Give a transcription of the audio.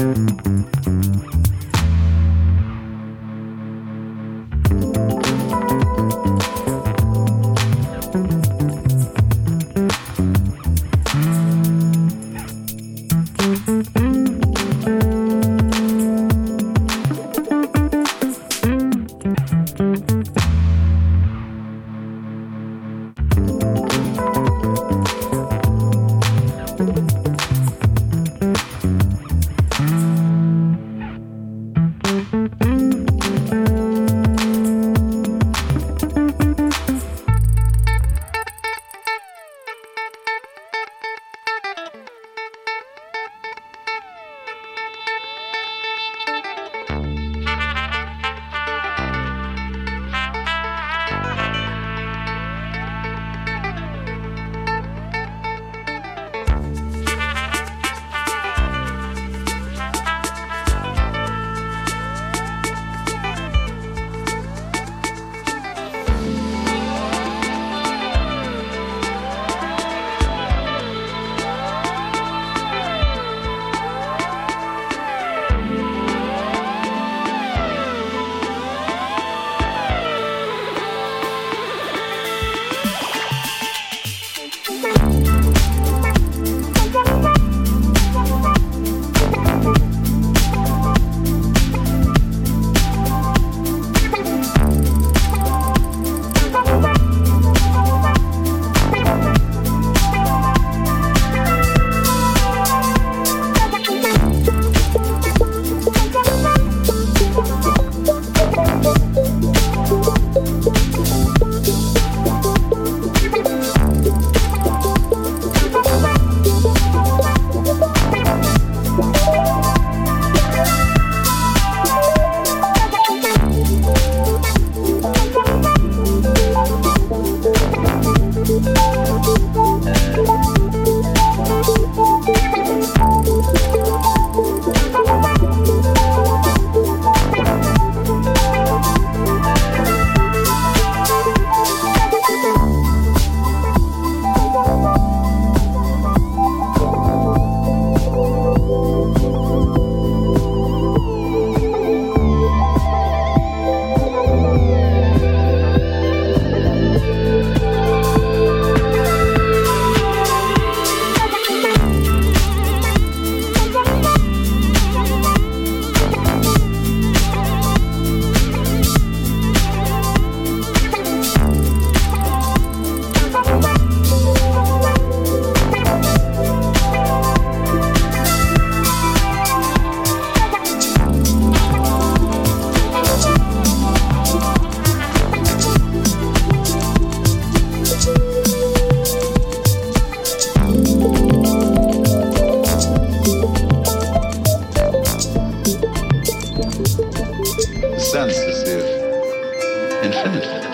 Mm-hmm. Can change the